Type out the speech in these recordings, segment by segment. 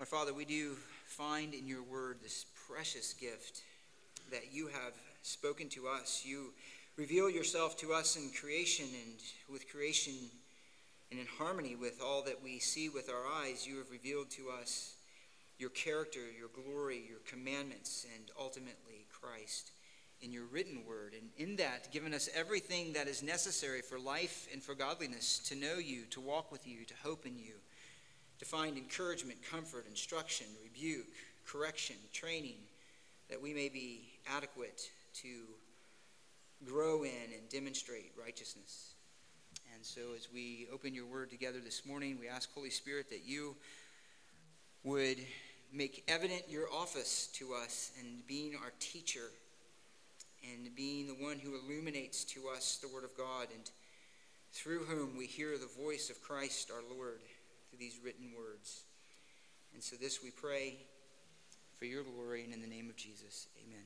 Our Father, we do find in your word this precious gift that you have spoken to us. You reveal yourself to us in creation and with creation and in harmony with all that we see with our eyes. You have revealed to us your character, your glory, your commandments, and ultimately Christ in your written word. And in that, given us everything that is necessary for life and for godliness to know you, to walk with you, to hope in you, to find encouragement, comfort, instruction, rebuke, correction, training, that we may be adequate to grow in and demonstrate righteousness. And so, as we open your word together this morning, we ask, Holy Spirit, that you would make evident your office to us and being our teacher and being the one who illuminates to us the Word of God and through whom we hear the voice of Christ our Lord these written words. And so, this we pray for your glory and in the name of Jesus. Amen.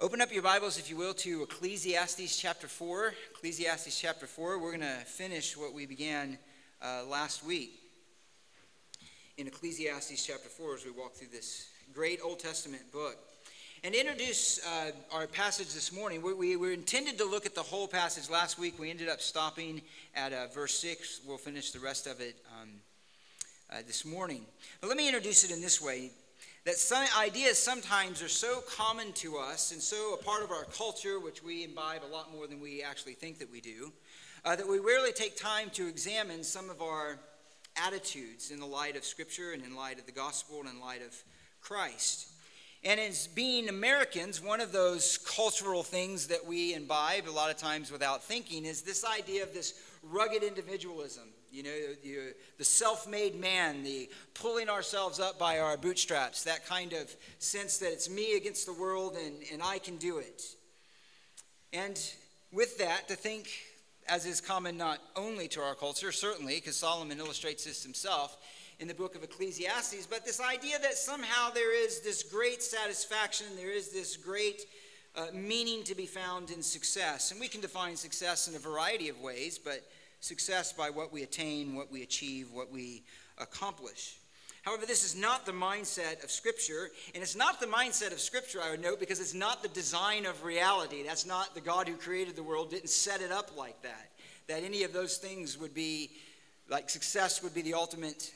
Open up your Bibles, if you will, to Ecclesiastes chapter 4. Ecclesiastes chapter 4. We're going to finish what we began uh, last week in Ecclesiastes chapter 4 as we walk through this great Old Testament book. And introduce uh, our passage this morning, we, we, were intended to look at the whole passage last week. We ended up stopping at uh, verse 6. We'll finish the rest of it um, uh, this morning. But let me introduce it in this way that some ideas sometimes are so common to us and so a part of our culture, which we imbibe a lot more than we actually think that we do, uh, that we rarely take time to examine some of our attitudes in the light of Scripture and in light of the gospel and in light of Christ. And as being Americans, one of those cultural things that we imbibe a lot of times without thinking is this idea of this rugged individualism. You know, the, the self made man, the pulling ourselves up by our bootstraps, that kind of sense that it's me against the world and, and I can do it. And with that, to think, as is common not only to our culture, certainly, because Solomon illustrates this himself, in the book of Ecclesiastes, but this idea that somehow there is this great satisfaction, there is this great uh, meaning to be found in success. And we can define success in a variety of ways, but success by what we attain, what we achieve, what we accomplish. However, this is not the mindset of Scripture, and it's not the mindset of Scripture, I would note, because it's not the design of reality. That's not the God who created the world, didn't set it up like that. That any of those things would be, like success would be the ultimate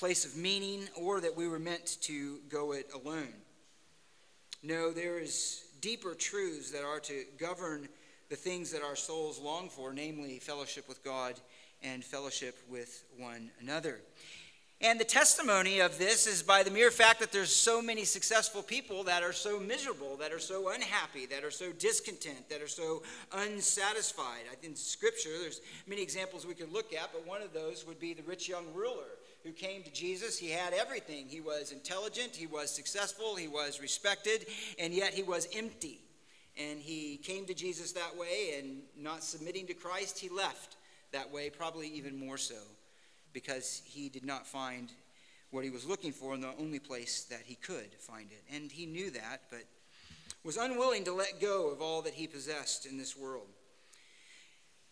place of meaning or that we were meant to go it alone. No, there is deeper truths that are to govern the things that our souls long for, namely fellowship with God and fellowship with one another. And the testimony of this is by the mere fact that there's so many successful people that are so miserable, that are so unhappy, that are so discontent, that are so unsatisfied. In Scripture, there's many examples we could look at, but one of those would be the rich young ruler who came to Jesus. He had everything. He was intelligent, he was successful, he was respected, and yet he was empty. And he came to Jesus that way, and not submitting to Christ, he left that way, probably even more so, because he did not find what he was looking for in the only place that he could find it. And he knew that, but was unwilling to let go of all that he possessed in this world.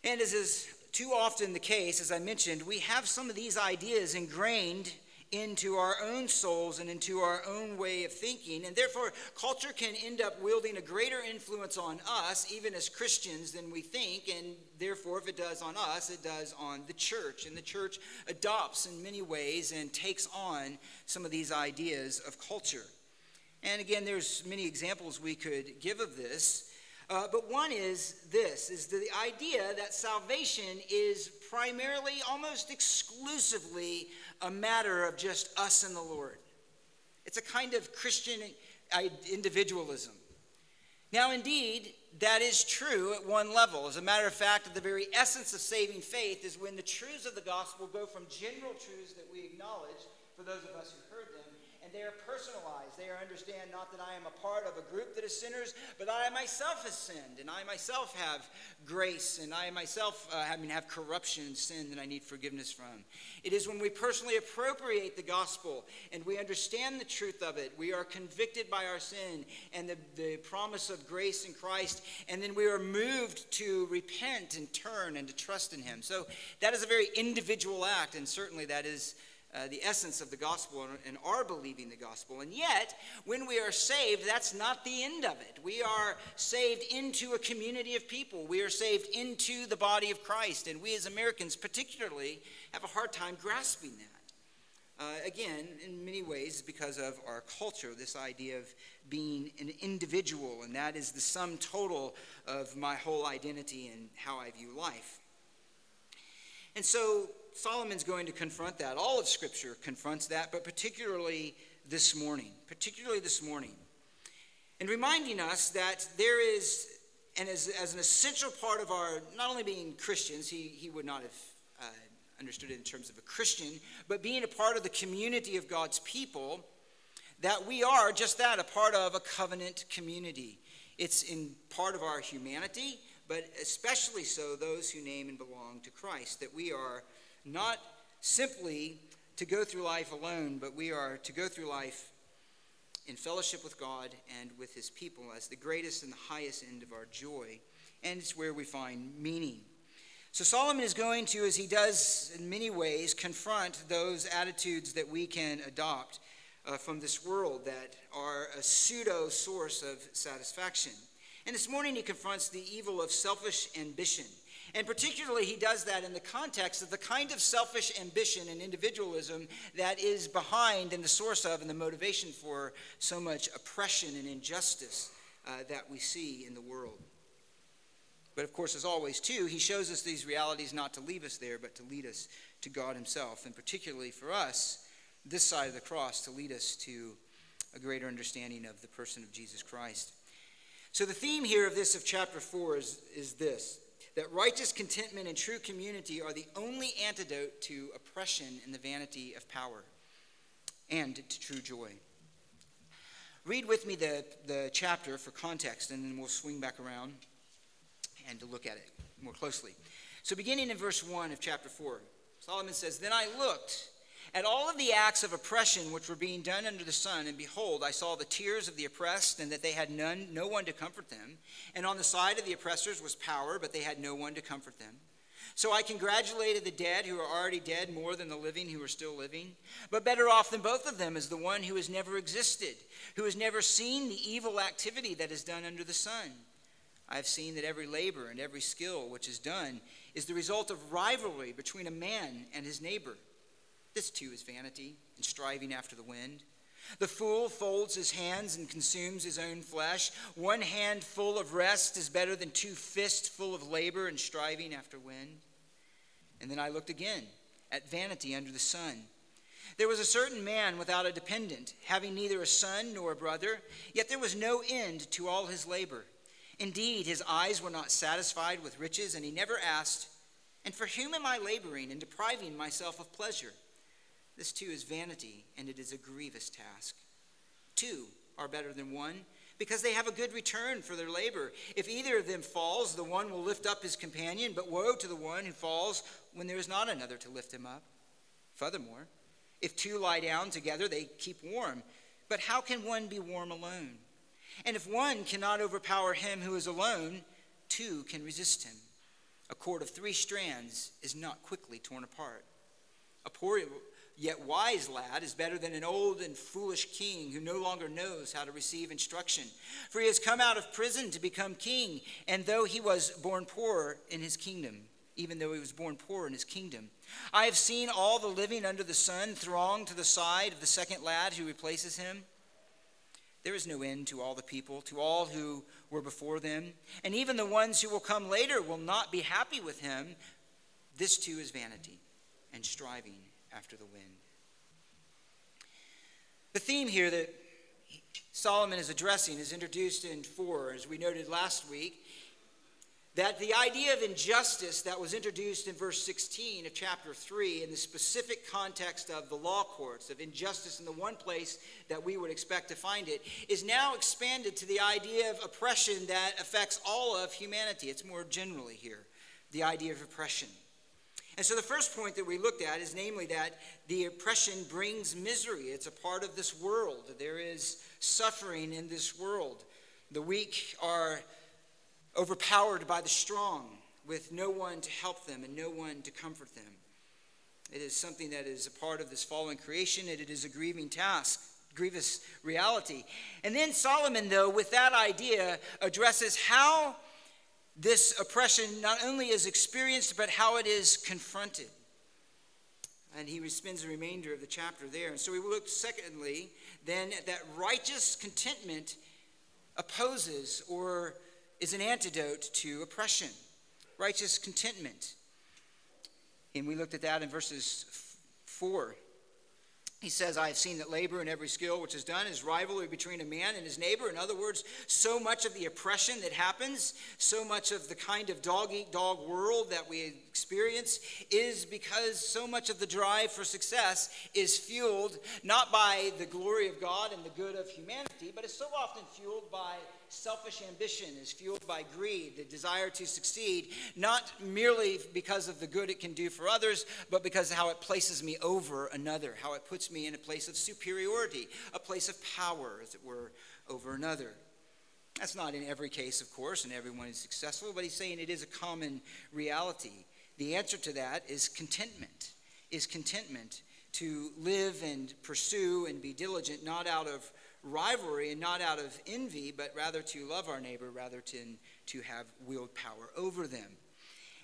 And as is too often the case, as I mentioned, we have some of these ideas ingrained into our own souls and into our own way of thinking. And therefore, culture can end up wielding a greater influence on us, even as Christians, than we think. And therefore, if it does on us, it does on the church. And the church adopts in many ways and takes on some of these ideas of culture. And again, there's many examples we could give of this. Uh, but one is this is the idea that salvation is primarily, almost exclusively, a matter of just us and the Lord. It's a kind of Christian individualism. Now, indeed, that is true at one level. As a matter of fact, the very essence of saving faith is when the truths of the gospel go from general truths that we acknowledge for those of us who and they are personalized. They understand not that I am a part of a group that is sinners, but I myself have sinned, and I myself have grace, and I myself uh, I mean, have corruption and sin that I need forgiveness from. It is when we personally appropriate the gospel and we understand the truth of it, we are convicted by our sin and the, the promise of grace in Christ, and then we are moved to repent and turn and to trust in Him. So that is a very individual act, and certainly that is uh, the essence of the gospel and, and are believing the gospel. And yet, when we are saved, that's not the end of it. We are saved into a community of people, we are saved into the body of Christ. And we as Americans, particularly, have a hard time grasping that. Uh, again, in many ways, because of our culture, this idea of being an individual, and that is the sum total of my whole identity and how I view life. And so Solomon's going to confront that. All of Scripture confronts that, but particularly this morning, particularly this morning. And reminding us that there is, and as, as an essential part of our, not only being Christians, he, he would not have uh, understood it in terms of a Christian, but being a part of the community of God's people, that we are just that, a part of a covenant community. It's in part of our humanity, but especially so those who name and belong to Christ, that we are not simply to go through life alone, but we are to go through life in fellowship with God and with his people as the greatest and the highest end of our joy. And it's where we find meaning. So Solomon is going to, as he does in many ways, confront those attitudes that we can adopt uh, from this world that are a pseudo source of satisfaction. And this morning he confronts the evil of selfish ambition. And particularly, he does that in the context of the kind of selfish ambition and individualism that is behind and the source of and the motivation for so much oppression and injustice uh, that we see in the world. But of course, as always, too, he shows us these realities not to leave us there, but to lead us to God himself. And particularly for us, this side of the cross, to lead us to a greater understanding of the person of Jesus Christ. So the theme here of this, of chapter 4, is, is this that righteous contentment and true community are the only antidote to oppression and the vanity of power and to true joy. Read with me the, the chapter for context, and then we'll swing back around and to look at it more closely. So, beginning in verse 1 of chapter 4, Solomon says, Then I looked at all of the acts of oppression which were being done under the sun, and behold, I saw the tears of the oppressed, and that they had none, no one to comfort them. And on the side of the oppressors was power, but they had no one to comfort them. So I congratulated the dead who are already dead more than the living who are still living. But better off than both of them is the one who has never existed, who has never seen the evil activity that is done under the sun. I have seen that every labor and every skill which is done is the result of rivalry between a man and his neighbor. This too is vanity and striving after the wind. The fool folds his hands and consumes his own flesh. One hand full of rest is better than two fists full of labor and striving after wind. And then I looked again at vanity under the sun. There was a certain man without a dependent, having neither a son nor a brother, yet there was no end to all his labor. Indeed, his eyes were not satisfied with riches, and he never asked, And for whom am I laboring and depriving myself of pleasure? This too is vanity, and it is a grievous task. Two are better than one, because they have a good return for their labor. If either of them falls, the one will lift up his companion, but woe to the one who falls when there is not another to lift him up. Furthermore, if two lie down together, they keep warm. But how can one be warm alone? And if one cannot overpower him who is alone, two can resist him. A cord of three strands is not quickly torn apart. A poor yet wise lad is better than an old and foolish king who no longer knows how to receive instruction. For he has come out of prison to become king, and though he was born poor in his kingdom, even though he was born poor in his kingdom. I have seen all the living under the sun throng to the side of the second lad who replaces him. There is no end to all the people, to all who were before them. And even the ones who will come later will not be happy with him. This too is vanity and striving after the wind. The theme here that Solomon is addressing is introduced in 4, as we noted last week that the idea of injustice that was introduced in verse 16 of chapter 3 in the specific context of the law courts of injustice in the one place that we would expect to find it is now expanded to the idea of oppression that affects all of humanity it's more generally here the idea of oppression and so the first point that we looked at is namely that the oppression brings misery it's a part of this world there is suffering in this world the weak are overpowered by the strong, with no one to help them and no one to comfort them. It is something that is a part of this fallen creation, and it is a grieving task, grievous reality. And then Solomon, though, with that idea, addresses how this oppression not only is experienced, but how it is confronted. And he spends the remainder of the chapter there. And so we look, secondly, then at that righteous contentment opposes or is an antidote to oppression. Righteous contentment. And we looked at that in verses 4 he says, I have seen that labor and every skill which is done is rivalry between a man and his neighbor. In other words, so much of the oppression that happens, so much of the kind of dog eat dog world that we experience is because so much of the drive for success is fueled not by the glory of God and the good of humanity, but is so often fueled by selfish ambition, is fueled by greed, the desire to succeed, not merely because of the good it can do for others, but because of how it places me over another, how it puts me in a place of superiority, a place of power, as it were, over another. That's not in every case, of course, and everyone is successful, but he's saying it is a common reality. The answer to that is contentment, is contentment to live and pursue and be diligent, not out of rivalry and not out of envy, but rather to love our neighbor, rather to, to have wield power over them.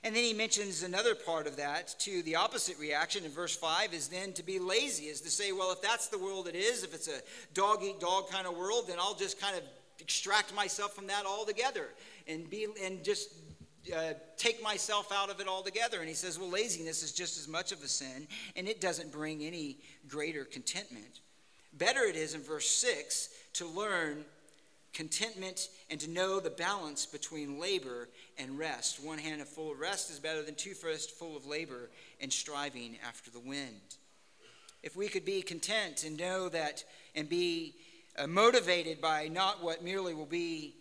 And then he mentions another part of that, to The opposite reaction in verse 5 is then to be lazy, is to say, well, if that's the world it is, if it's a dog eat dog kind of world, then I'll just kind of extract myself from that altogether and, be, and just uh, take myself out of it altogether. And he says, well, laziness is just as much of a sin, and it doesn't bring any greater contentment. Better it is in verse 6 to learn contentment and to know the balance between labor and rest. One hand of full of rest is better than two fists full of labor and striving after the wind. If we could be content and know that and be uh, motivated by not what merely will be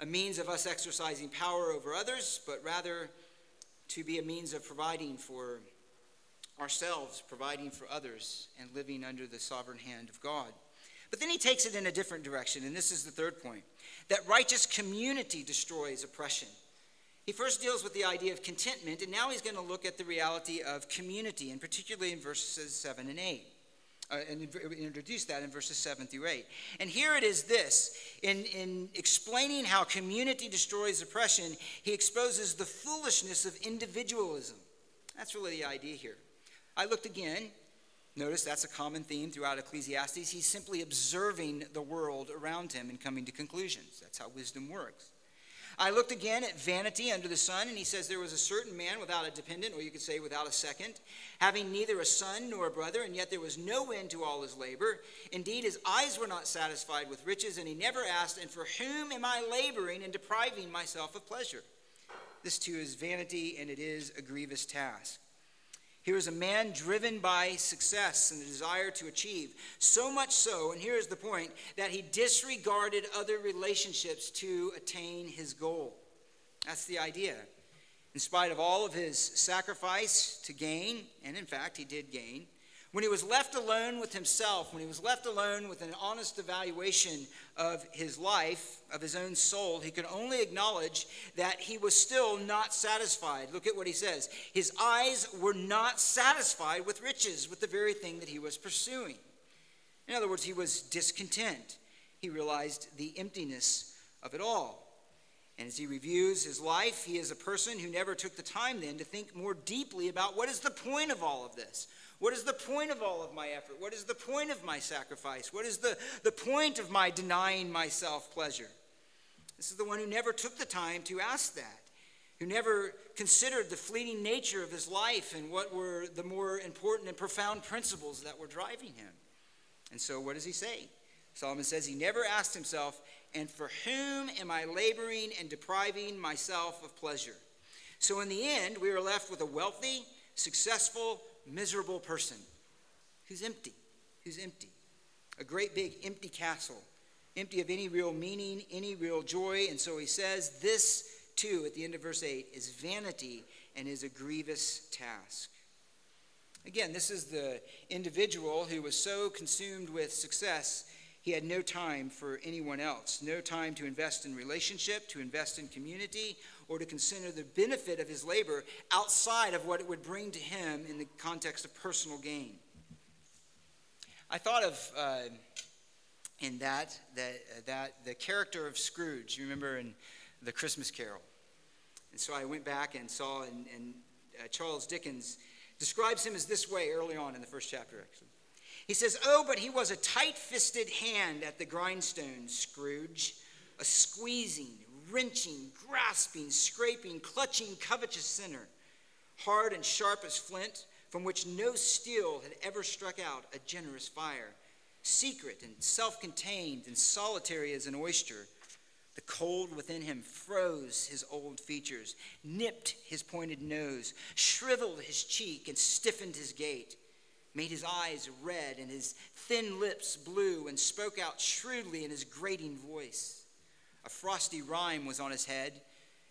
a means of us exercising power over others, but rather to be a means of providing for ourselves, providing for others, and living under the sovereign hand of God. But then he takes it in a different direction, and this is the third point that righteous community destroys oppression. He first deals with the idea of contentment, and now he's going to look at the reality of community, and particularly in verses 7 and 8. Uh, and introduce that in verses 7 through 8. And here it is this in, in explaining how community destroys oppression, he exposes the foolishness of individualism. That's really the idea here. I looked again. Notice that's a common theme throughout Ecclesiastes. He's simply observing the world around him and coming to conclusions. That's how wisdom works. I looked again at vanity under the sun, and he says there was a certain man without a dependent, or you could say without a second, having neither a son nor a brother, and yet there was no end to all his labor. Indeed, his eyes were not satisfied with riches, and he never asked, And for whom am I laboring and depriving myself of pleasure? This too is vanity, and it is a grievous task. Here is a man driven by success and the desire to achieve. So much so, and here's the point, that he disregarded other relationships to attain his goal. That's the idea. In spite of all of his sacrifice to gain, and in fact, he did gain, when he was left alone with himself, when he was left alone with an honest evaluation of his life, of his own soul, he could only acknowledge that he was still not satisfied. Look at what he says. His eyes were not satisfied with riches, with the very thing that he was pursuing. In other words, he was discontent. He realized the emptiness of it all. And as he reviews his life, he is a person who never took the time then to think more deeply about what is the point of all of this? What is the point of all of my effort? What is the point of my sacrifice? What is the, the point of my denying myself pleasure? This is the one who never took the time to ask that, who never considered the fleeting nature of his life and what were the more important and profound principles that were driving him. And so, what does he say? Solomon says he never asked himself, And for whom am I laboring and depriving myself of pleasure? So, in the end, we are left with a wealthy, successful, miserable person who's empty, who's empty. A great big empty castle, empty of any real meaning, any real joy. And so he says, This too, at the end of verse 8, is vanity and is a grievous task. Again, this is the individual who was so consumed with success, he had no time for anyone else, no time to invest in relationship, to invest in community, or to consider the benefit of his labor outside of what it would bring to him in the context of personal gain. I thought of uh, in that that uh, that the character of Scrooge. You remember in the Christmas Carol, and so I went back and saw, and, and uh, Charles Dickens describes him as this way early on in the first chapter, actually. He says, Oh, but he was a tight fisted hand at the grindstone, Scrooge, a squeezing, wrenching, grasping, scraping, clutching, covetous sinner, hard and sharp as flint, from which no steel had ever struck out a generous fire, secret and self contained and solitary as an oyster. The cold within him froze his old features, nipped his pointed nose, shriveled his cheek, and stiffened his gait made his eyes red and his thin lips blue, and spoke out shrewdly in his grating voice. A frosty rime was on his head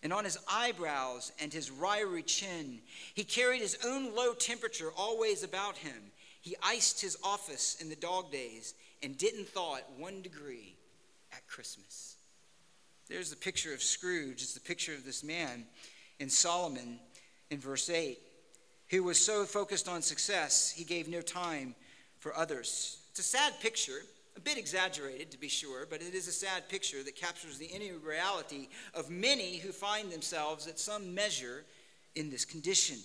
and on his eyebrows and his wiry chin. He carried his own low temperature always about him. He iced his office in the dog days and didn't thaw it one degree at Christmas. There's the picture of Scrooge. It's the picture of this man in Solomon in verse 8 who was so focused on success, he gave no time for others. It's a sad picture, a bit exaggerated to be sure, but it is a sad picture that captures the inner reality of many who find themselves at some measure in this condition.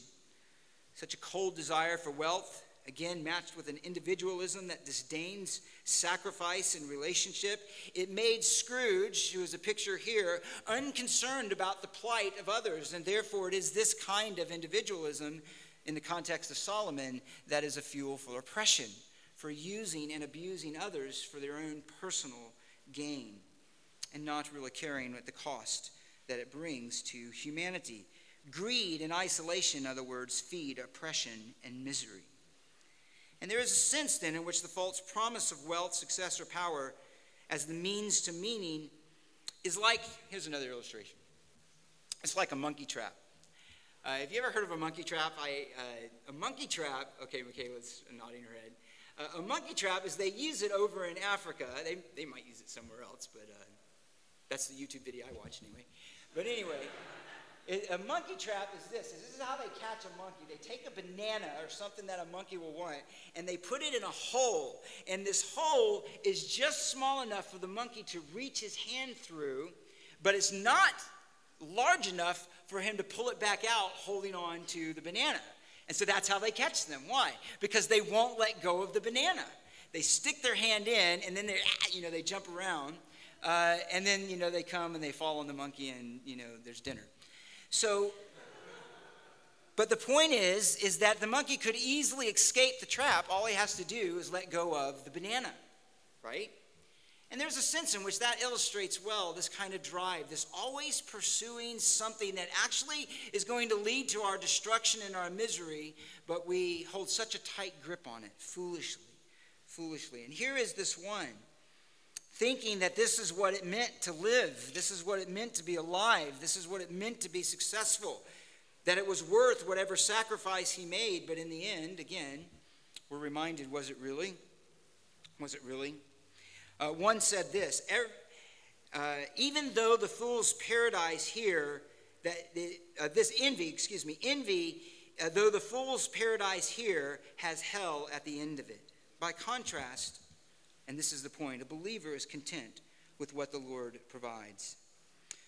Such a cold desire for wealth, again matched with an individualism that disdains sacrifice and relationship, it made Scrooge, who is a picture here, unconcerned about the plight of others. And therefore, it is this kind of individualism in the context of Solomon, that is a fuel for oppression, for using and abusing others for their own personal gain, and not really caring what the cost that it brings to humanity. Greed and isolation, in other words, feed oppression and misery. And there is a sense then in which the false promise of wealth, success, or power as the means to meaning is like here's another illustration it's like a monkey trap. Uh, have you ever heard of a monkey trap? I, uh, a monkey trap, okay, Michaela's nodding her head. A monkey trap is they use it over in Africa. They, they might use it somewhere else, but uh, that's the YouTube video I watch anyway. But anyway, it, a monkey trap is this. This is how they catch a monkey. They take a banana or something that a monkey will want, and they put it in a hole. And this hole is just small enough for the monkey to reach his hand through, but it's not large enough for him to pull it back out holding on to the banana. And so that's how they catch them. Why? Because they won't let go of the banana. They stick their hand in and then they, you know, they jump around. Uh, and then, you know, they come and they fall on the monkey and, you know, there's dinner. So, but the point is, is that the monkey could easily escape the trap. All he has to do is let go of the banana, right? And there's a sense in which that illustrates well this kind of drive, this always pursuing something that actually is going to lead to our destruction and our misery, but we hold such a tight grip on it, foolishly, foolishly. And here is this one, thinking that this is what it meant to live, this is what it meant to be alive, this is what it meant to be successful, that it was worth whatever sacrifice he made, but in the end, again, we're reminded was it really? Was it really? Uh, one said this uh, even though the fool's paradise here, that uh, this envy, excuse me, envy, uh, though the fool's paradise here has hell at the end of it. By contrast, and this is the point, a believer is content with what the Lord provides.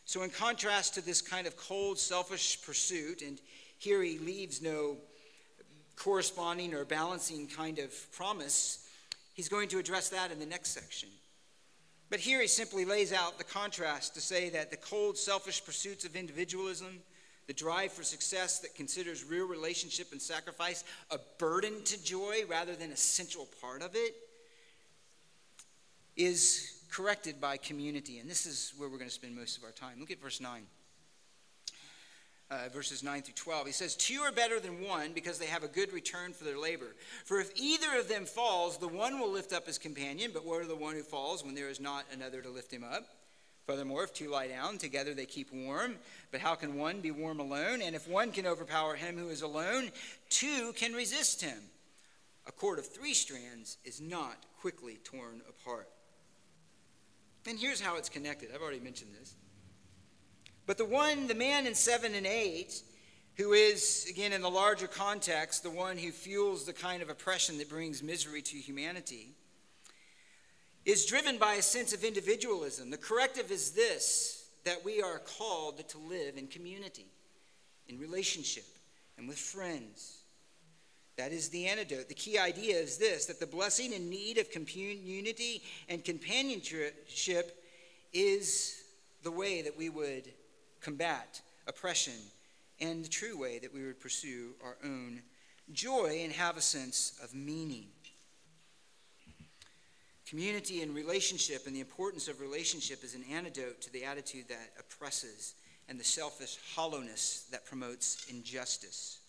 So, in contrast to this kind of cold, selfish pursuit, and here he leaves no corresponding or balancing kind of promise, he's going to address that in the next section. But here he simply lays out the contrast to say that the cold, selfish pursuits of individualism, the drive for success that considers real relationship and sacrifice a burden to joy rather than a central part of it, is corrected by community. And this is where we're going to spend most of our time. Look at verse 9 uh, verses 9 through 12. He says, Two are better than one because they have a good return for their labor. For if either of them falls, the one will lift up his companion, but what of the one who falls when there is not another to lift him up? Furthermore, if two lie down, together they keep warm. But how can one be warm alone? And if one can overpower him who is alone, two can resist him. A cord of three strands is not quickly torn apart. And here's how it's connected. I've already mentioned this. But the one, the man in 7 and 8, who is, again, in the larger context, the one who fuels the kind of oppression that brings misery to humanity, is driven by a sense of individualism. The corrective is this that we are called to live in community, in relationship, and with friends. That is the antidote. The key idea is this that the blessing and need of community and companionship is the way that we would combat oppression and the true way that we would pursue our own joy and have a sense of meaning. Community and relationship and the importance of relationship is an antidote to the attitude that oppresses and the selfish hollowness that promotes injustice.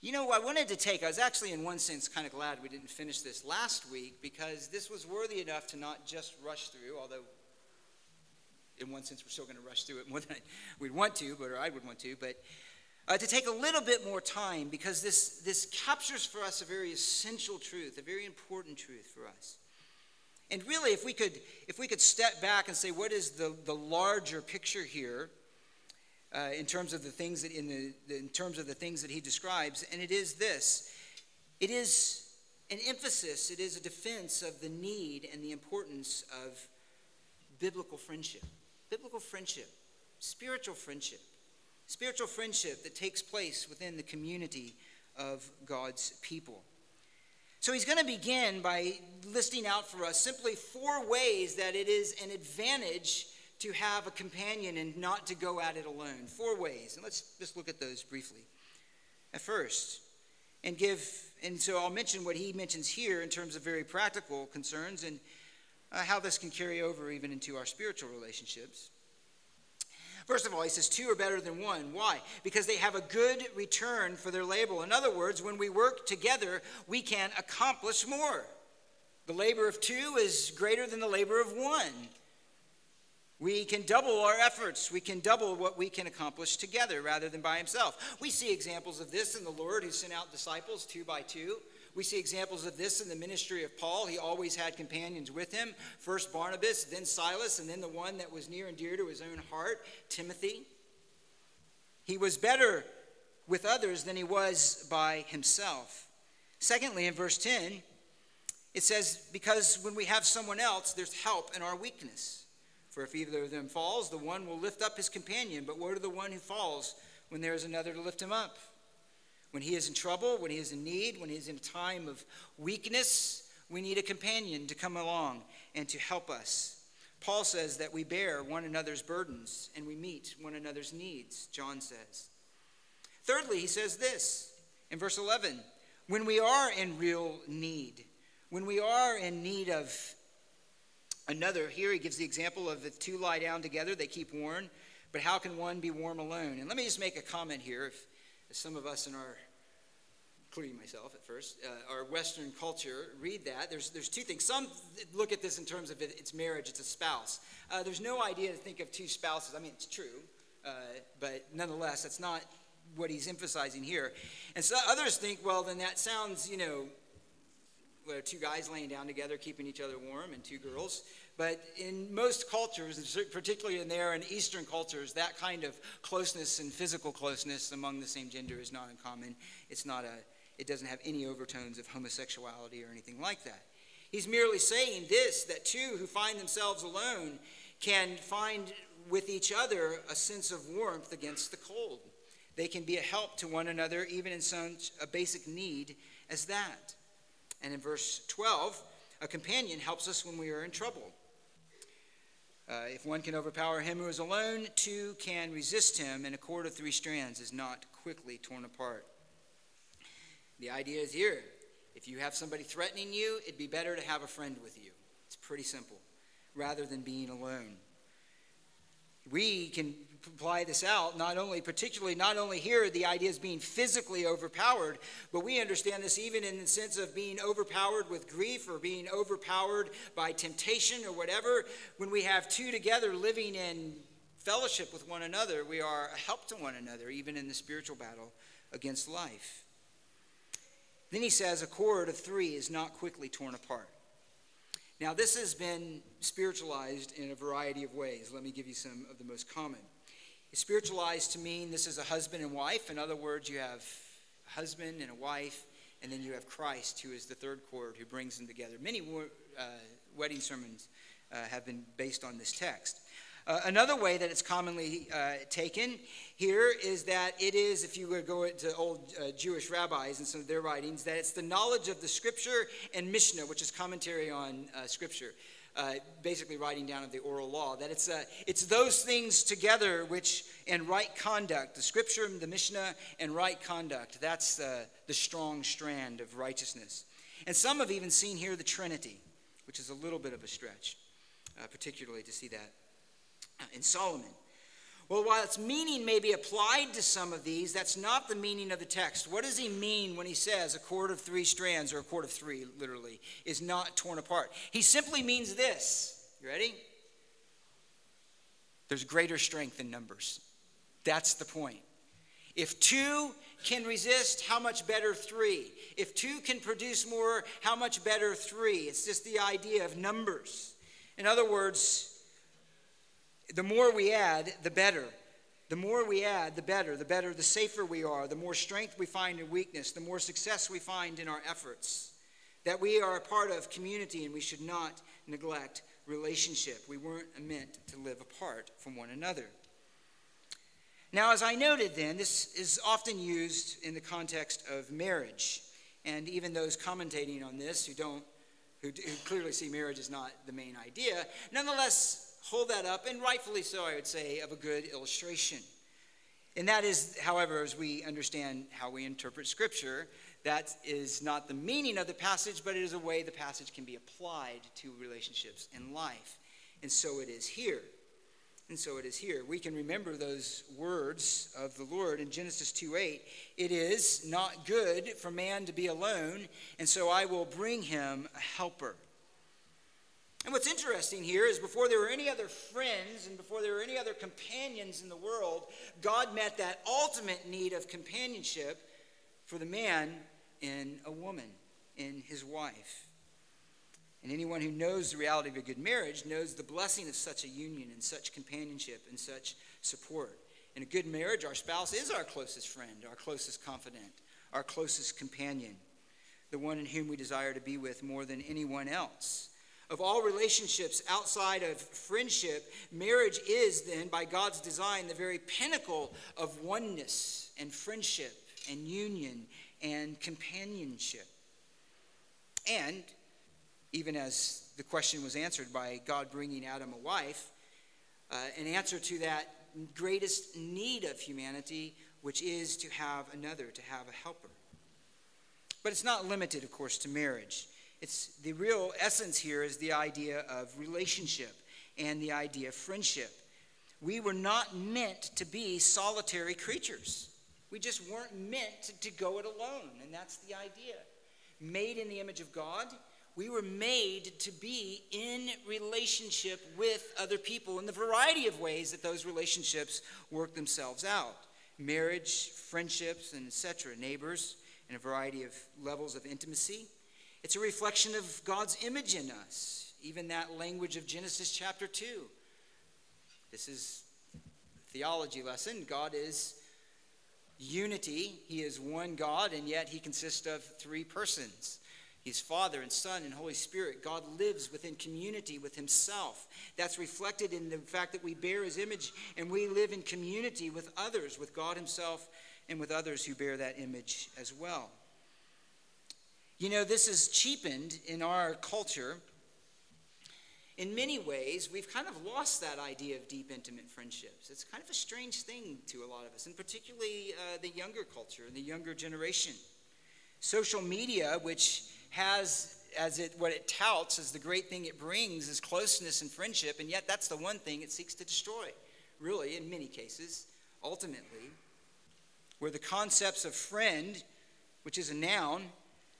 You know, I wanted to take, I was actually in one sense kind of glad we didn't finish this last week because this was worthy enough to not just rush through, although in one sense we're still going to rush through it more than we'd want to, but or I would want to, but uh, to take a little bit more time because this, this captures for us a very essential truth, a very important truth for us. And really, if we could, if we could step back and say, what is the, the larger picture here? uh, in terms of the things that in the in terms of the things that he describes, and it is this: it is an emphasis, it is a defense of the need and the importance of biblical friendship, biblical friendship, spiritual friendship, spiritual friendship that takes place within the community of God's people. So he's going to begin by listing out for us simply four ways that it is an advantage to have a companion and not to go at it alone. Four ways. And let's just look at those briefly. At first, and give, and so I'll mention what he mentions here in terms of very practical concerns and uh, how this can carry over even into our spiritual relationships. First of all, he says two are better than one. Why? Because they have a good return for their labor. In other words, when we work together, we can accomplish more. The labor of two is greater than the labor of one. We can double our efforts. We can double what we can accomplish together rather than by himself. We see examples of this in the Lord who sent out disciples two by two. We see examples of this in the ministry of Paul. He always had companions with him first Barnabas, then Silas, and then the one that was near and dear to his own heart, Timothy. He was better with others than he was by himself. Secondly, in verse 10, it says, Because when we have someone else, there's help in our weakness. For if either of them falls, the one will lift up his companion. But woe to the one who falls when there is another to lift him up. When he is in trouble, when he is in need, when he is in a time of weakness, we need a companion to come along and to help us. Paul says that we bear one another's burdens and we meet one another's needs, John says. Thirdly, he says this in verse 11 when we are in real need, when we are in need of Another, here he gives the example of if two lie down together, they keep warm, but how can one be warm alone? And let me just make a comment here. If, if some of us in our, including myself at first, uh, our Western culture read that, there's, there's two things. Some look at this in terms of it, it's marriage, it's a spouse. Uh, there's no idea to think of two spouses. I mean, it's true, uh, but nonetheless, that's not what he's emphasizing here. And so others think, well, then that sounds, you know, where two guys laying down together, keeping each other warm, and two girls. But in most cultures, particularly in there in Eastern cultures, that kind of closeness and physical closeness among the same gender is not uncommon. It's not a, it doesn't have any overtones of homosexuality or anything like that. He's merely saying this that two who find themselves alone can find with each other a sense of warmth against the cold. They can be a help to one another, even in such a basic need as that. And in verse 12, a companion helps us when we are in trouble. Uh, if one can overpower him who is alone, two can resist him, and a cord of three strands is not quickly torn apart. The idea is here if you have somebody threatening you, it'd be better to have a friend with you. It's pretty simple, rather than being alone. We can apply this out, not only, particularly, not only here, the idea is being physically overpowered, but we understand this even in the sense of being overpowered with grief or being overpowered by temptation or whatever. When we have two together living in fellowship with one another, we are a help to one another, even in the spiritual battle against life. Then he says, a cord of three is not quickly torn apart. Now, this has been spiritualized in a variety of ways. Let me give you some of the most common. It's spiritualized to mean this is a husband and wife. In other words, you have a husband and a wife, and then you have Christ, who is the third cord, who brings them together. Many uh, wedding sermons uh, have been based on this text. Uh, another way that it's commonly uh, taken here is that it is, if you go to old uh, Jewish rabbis and some of their writings, that it's the knowledge of the scripture and Mishnah, which is commentary on uh, scripture. Uh, basically, writing down of the oral law. That it's, it's those things together which, and right conduct, the scripture, the Mishnah, and right conduct. That's the strong strand of righteousness. And some have even seen here the Trinity, which is a little bit of a stretch, particularly to see that Uh, in Solomon. Well, while its meaning may be applied to some of these, that's not the meaning of the text. What does he mean when he says a cord of three strands, or a cord of three, literally, is not torn apart? He simply means this. You ready? There's greater strength in numbers. That's the point. If two can resist, how much better three? If two can produce more, how much better three? It's just the idea of numbers. In other words, the more we add, the better. The more we add, the better. The better, the safer we are. The more strength we find in weakness. The more success we find in our efforts. That we are a part of community and we should not neglect relationship. We weren't meant to live apart from one another. Now, as I noted then, this is often used in the context of marriage. And even those commentating on this who don't, who, who clearly see marriage as not the main idea, nonetheless hold that up, and rightfully so, I would say, of a good illustration. And that is, however, as we understand how we interpret Scripture, that is not the meaning of the passage, but it is a way the passage can be applied to relationships in life. And so it is here. And so it is here. We can remember those words of the Lord in Genesis 2 8. It is not good for man to be alone, and so I will bring him a helper. And what's interesting here is before there were any other friends and before there were any other companions in the world, God met that ultimate need of companionship for the man in a woman, in his wife. And anyone who knows the reality of a good marriage knows the blessing of such a union and such companionship and such support. In a good marriage, our spouse is our closest friend, our closest confidant, our closest companion, the one in whom we desire to be with more than anyone else. Of all relationships outside of friendship, marriage is then, by God's design, the very pinnacle of oneness and friendship and union and companionship. And even as the question was answered by God bringing Adam a wife, uh, an answer to that greatest need of humanity, which is to have another, to have a helper. But it's not limited, of course, to marriage. It's the real essence here is the idea of relationship and the idea of friendship. We were not meant to be solitary creatures. We just weren't meant to, go it alone, and that's the idea. Made in the image of God, we were made to be in relationship with other people in the variety of ways that those relationships work themselves out marriage, friendships, and etc., neighbors, in a variety of levels of intimacy. It's a reflection of God's image in us, even that language of Genesis chapter 2. This is theology lesson. God is unity. He is one God, and yet he consists of three persons. He's Father and Son and Holy Spirit. God lives within community with Himself. That's reflected in the fact that we bear His image and we live in community with others, with God Himself and with others who bear that image as well. You know, this is cheapened in our culture. In many ways, we've kind of lost that idea of deep, intimate friendships. It's kind of a strange thing to a lot of us, and particularly uh, the younger culture, the younger generation. Social media, which has as it what it touts as the great thing it brings is closeness and friendship, and yet that's the one thing it seeks to destroy, really, in many cases, ultimately. Where the concepts of friend, which is a noun,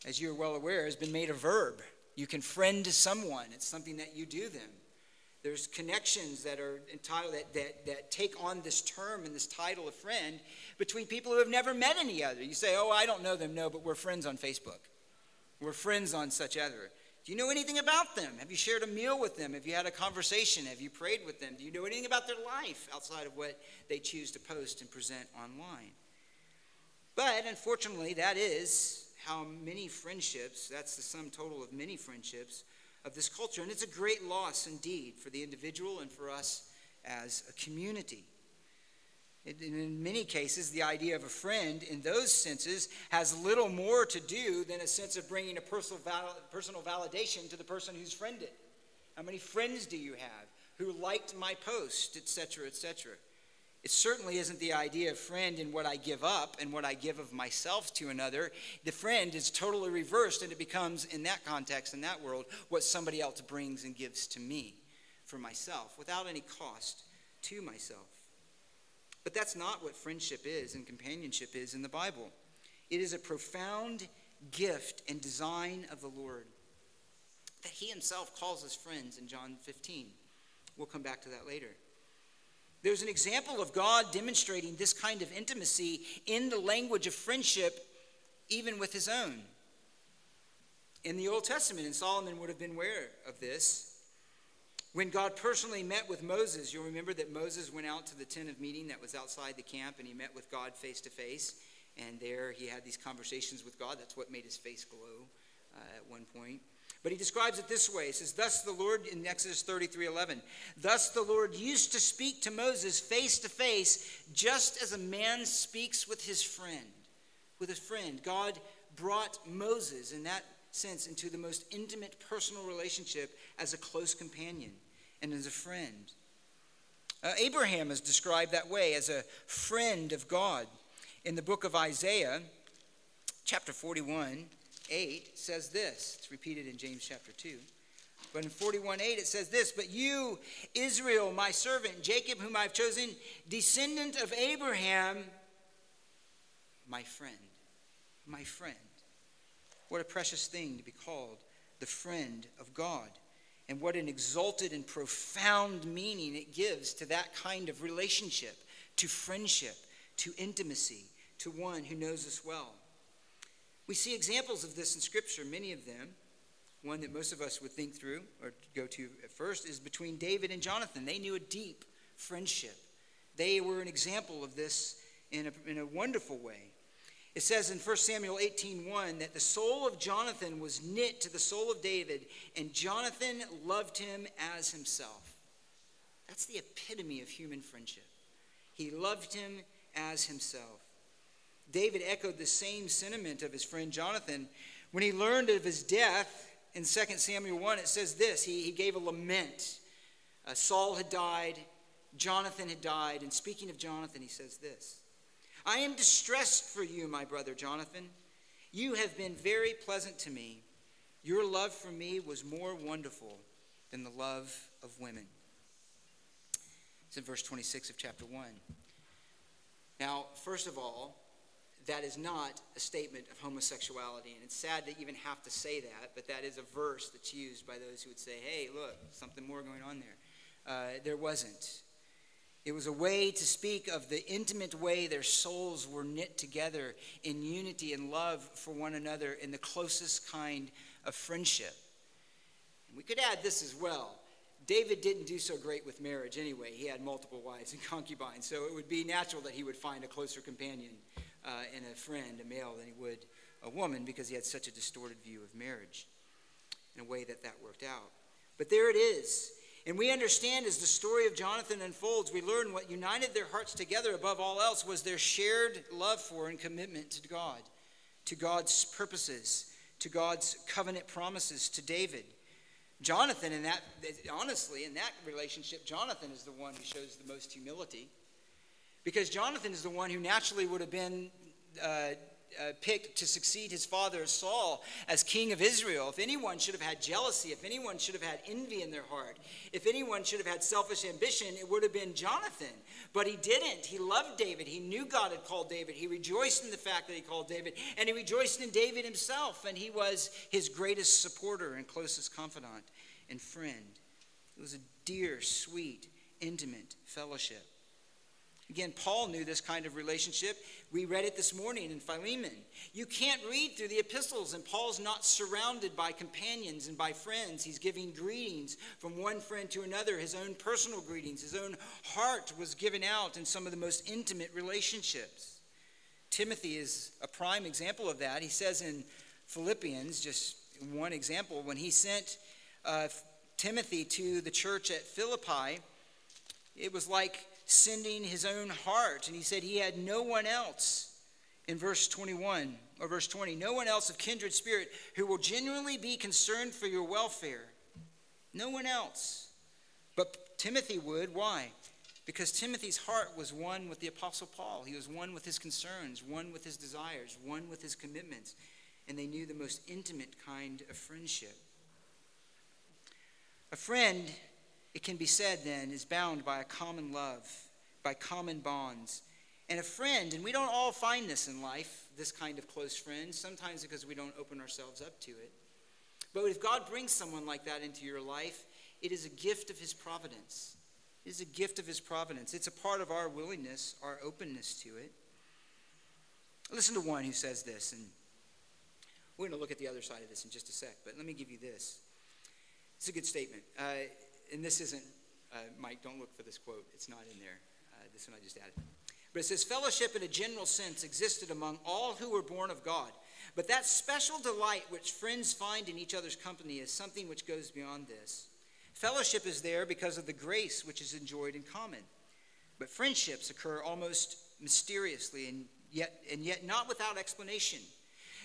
as you're well aware, has been made a verb. You can friend someone, it's something that you do them. There's connections that are entitled that, that, that take on this term and this title of friend between people who have never met any other. You say, Oh, I don't know them. No, but we're friends on Facebook. We're friends on such other. Do you know anything about them? Have you shared a meal with them? Have you had a conversation? Have you prayed with them? Do you know anything about their life outside of what they choose to post and present online? But unfortunately, that is how many friendships, that's the sum total of many friendships of this culture. And it's a great loss indeed for the individual and for us as a community. In many cases, the idea of a friend in those senses has little more to do than a sense of bringing a personal, val- personal validation to the person who's friended. How many friends do you have who liked my post, etc., etc.? It certainly isn't the idea of friend in what I give up and what I give of myself to another. The friend is totally reversed, and it becomes, in that context, in that world, what somebody else brings and gives to me for myself without any cost to myself. But that's not what friendship is and companionship is in the Bible. It is a profound gift and design of the Lord that He Himself calls us friends in John 15. We'll come back to that later. There's an example of God demonstrating this kind of intimacy in the language of friendship, even with his own. In the Old Testament, and Solomon would have been aware of this, when God personally met with Moses, you'll remember that Moses went out to the tent of meeting that was outside the camp and he met with God face to face. And there he had these conversations with God. That's what made his face glow uh, at one point. But he describes it this way. He says, Thus the Lord, in Exodus 33 11, thus the Lord used to speak to Moses face to face, just as a man speaks with his friend. With a friend. God brought Moses, in that sense, into the most intimate personal relationship as a close companion and as a friend. Uh, Abraham is described that way as a friend of God. In the book of Isaiah, chapter 41, 8 says this. It's repeated in James chapter 2. But in 41 8, it says this But you, Israel, my servant, Jacob, whom I've chosen, descendant of Abraham, my friend. My friend. What a precious thing to be called the friend of God. And what an exalted and profound meaning it gives to that kind of relationship, to friendship, to intimacy, to one who knows us well. We see examples of this in Scripture, many of them. One that most of us would think through or go to at first is between David and Jonathan. They knew a deep friendship. They were an example of this in a, in a wonderful way. It says in 1 Samuel 18:1 that the soul of Jonathan was knit to the soul of David, and Jonathan loved him as himself. That's the epitome of human friendship. He loved him as himself. David echoed the same sentiment of his friend Jonathan. When he learned of his death in 2 Samuel 1, it says this he, he gave a lament. Uh, Saul had died, Jonathan had died, and speaking of Jonathan, he says this I am distressed for you, my brother Jonathan. You have been very pleasant to me. Your love for me was more wonderful than the love of women. It's in verse 26 of chapter 1. Now, first of all, that is not a statement of homosexuality. And it's sad to even have to say that, but that is a verse that's used by those who would say, hey, look, something more going on there. Uh, there wasn't. It was a way to speak of the intimate way their souls were knit together in unity and love for one another in the closest kind of friendship. And we could add this as well. David didn't do so great with marriage anyway. He had multiple wives and concubines, so it would be natural that he would find a closer companion uh, in a friend, a male, than he would a woman because he had such a distorted view of marriage in a way that that worked out. But there it is. And we understand as the story of Jonathan unfolds, we learn what united their hearts together above all else was their shared love for and commitment to God, to God's purposes, to God's covenant promises to David. Jonathan, in that, honestly, in that relationship, Jonathan is the one who shows the most humility because Jonathan is the one who naturally would have been uh, uh, picked to succeed his father Saul as king of Israel. If anyone should have had jealousy, if anyone should have had envy in their heart, if anyone should have had selfish ambition, it would have been Jonathan. But he didn't. He loved David. He knew God had called David. He rejoiced in the fact that he called David, and he rejoiced in David himself, and he was his greatest supporter and closest confidant and friend. It was a dear, sweet, intimate fellowship. Again, Paul knew this kind of relationship. We read it this morning in Philemon. You can't read through the epistles, and Paul's not surrounded by companions and by friends. He's giving greetings from one friend to another, his own personal greetings. His own heart was given out in some of the most intimate relationships. Timothy is a prime example of that. He says in Philippians, just one example, when he sent uh, Timothy to the church at Philippi, it was like sending his own heart. And he said he had no one else in verse 21 or verse 20 no one else of kindred spirit who will genuinely be concerned for your welfare. No one else. But Timothy would. Why? Because Timothy's heart was one with the Apostle Paul. He was one with his concerns, one with his desires, one with his commitments. And they knew the most intimate kind of friendship. A friend it can be said then, is bound by a common love, by common bonds. And a friend, and we don't all find this in life, this kind of close friend, sometimes because we don't open ourselves up to it. But if God brings someone like that into your life, it is a gift of His providence. It is a gift of His providence. It's a part of our willingness, our openness to it. Listen to one who says this, and we're going to look at the other side of this in just a sec, but let me give you this. It's a good statement. Uh, and this isn't, uh, Mike, don't look for this quote. It's not in there. Uh, this one I just added. But it says, Fellowship in a general sense existed among all who were born of God. But that special delight which friends find in each other's company is something which goes beyond this. Fellowship is there because of the grace which is enjoyed in common. But friendships occur almost mysteriously and yet, and yet not without explanation.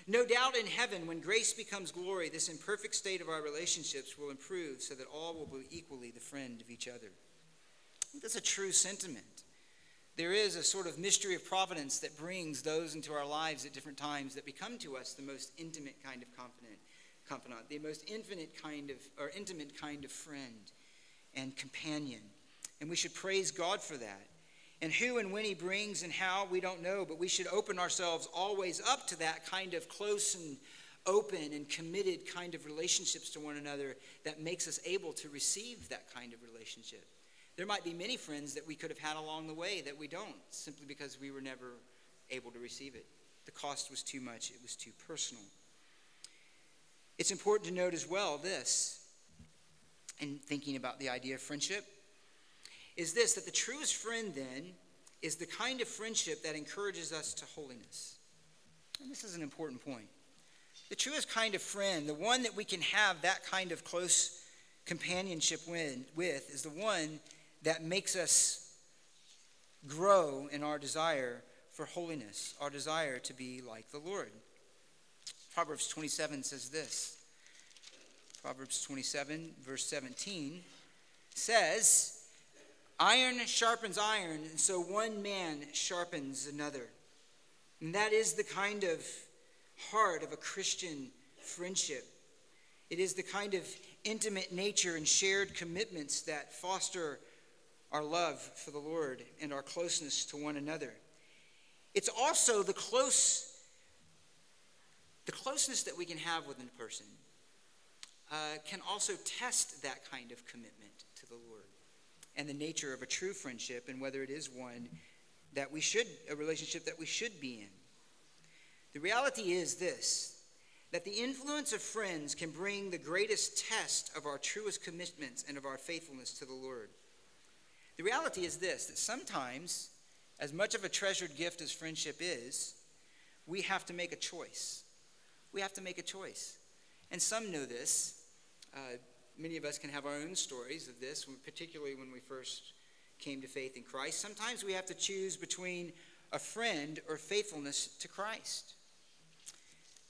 No doubt in heaven, when grace becomes glory, this imperfect state of our relationships will improve so that all will be equally the friend of each other. That's a true sentiment. There is a sort of mystery of providence that brings those into our lives at different times that become to us the most intimate kind of confidant, confidant the most infinite kind of, or intimate kind of friend and companion. And we should praise God for that. And who and when he brings and how, we don't know, but we should open ourselves always up to that kind of close and open and committed kind of relationships to one another that makes us able to receive that kind of relationship. There might be many friends that we could have had along the way that we don't, simply because we were never able to receive it. The cost was too much, it was too personal. It's important to note as well this, in thinking about the idea of friendship is this that the truest friend then is the kind of friendship that encourages us to holiness. And this is an important point. The truest kind of friend, the one that we can have that kind of close companionship with, is the one that makes us grow in our desire for holiness, our desire to be like the Lord. Proverbs 27 says this Proverbs 27, verse 17 says, Iron sharpens iron, and so one man sharpens another. And that is the kind of heart of a Christian friendship. It is the kind of intimate nature and shared commitments that foster our love for the Lord and our closeness to one another. It's also the close the closeness that we can have with a person uh, can also test that kind of commitment to the Lord and the nature of a true friendship and whether it is one that we should, a relationship that we should be in. The reality is this that the influence of friends can bring the greatest test of our truest commitments and of our faithfulness to the Lord. The reality is this that sometimes, as much of a treasured gift as friendship is, we have to make a choice. We have to make a choice. And some know this. Uh, many of us can have our own stories of this, particularly when we first came to faith in Christ. Sometimes we have to choose between a friend or faithfulness to Christ.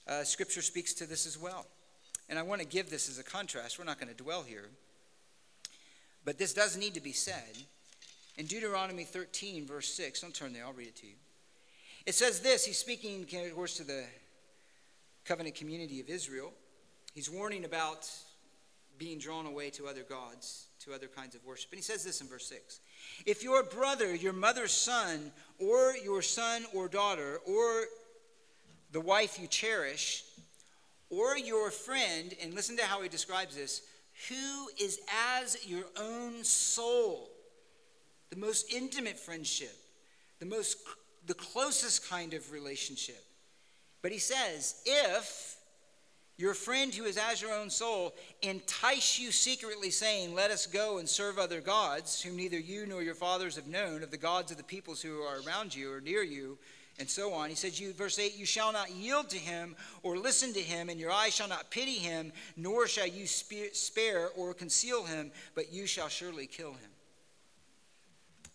Uh, scripture speaks to this as well. And I want to give this as a contrast. We're not going to dwell here. But this does need to be said. In Deuteronomy 13, verse 6, don't turn there, I'll read it to you. It says this He's speaking, of course, to the covenant community of Israel. He's warning about being drawn away to other gods, to other kinds of worship. And he says this in verse 6 If your brother, your mother's son, or your son or daughter, or the wife you cherish, or your friend, and listen to how he describes this, who is as your own soul, the most intimate friendship, the most, the closest kind of relationship. But he says, if your friend who is as your own soul entice you secretly, saying, Let us go and serve other gods, whom neither you nor your fathers have known, of the gods of the peoples who are around you or near you, and so on. He says, you, verse 8, You shall not yield to him or listen to him, and your eyes shall not pity him, nor shall you spare or conceal him, but you shall surely kill him.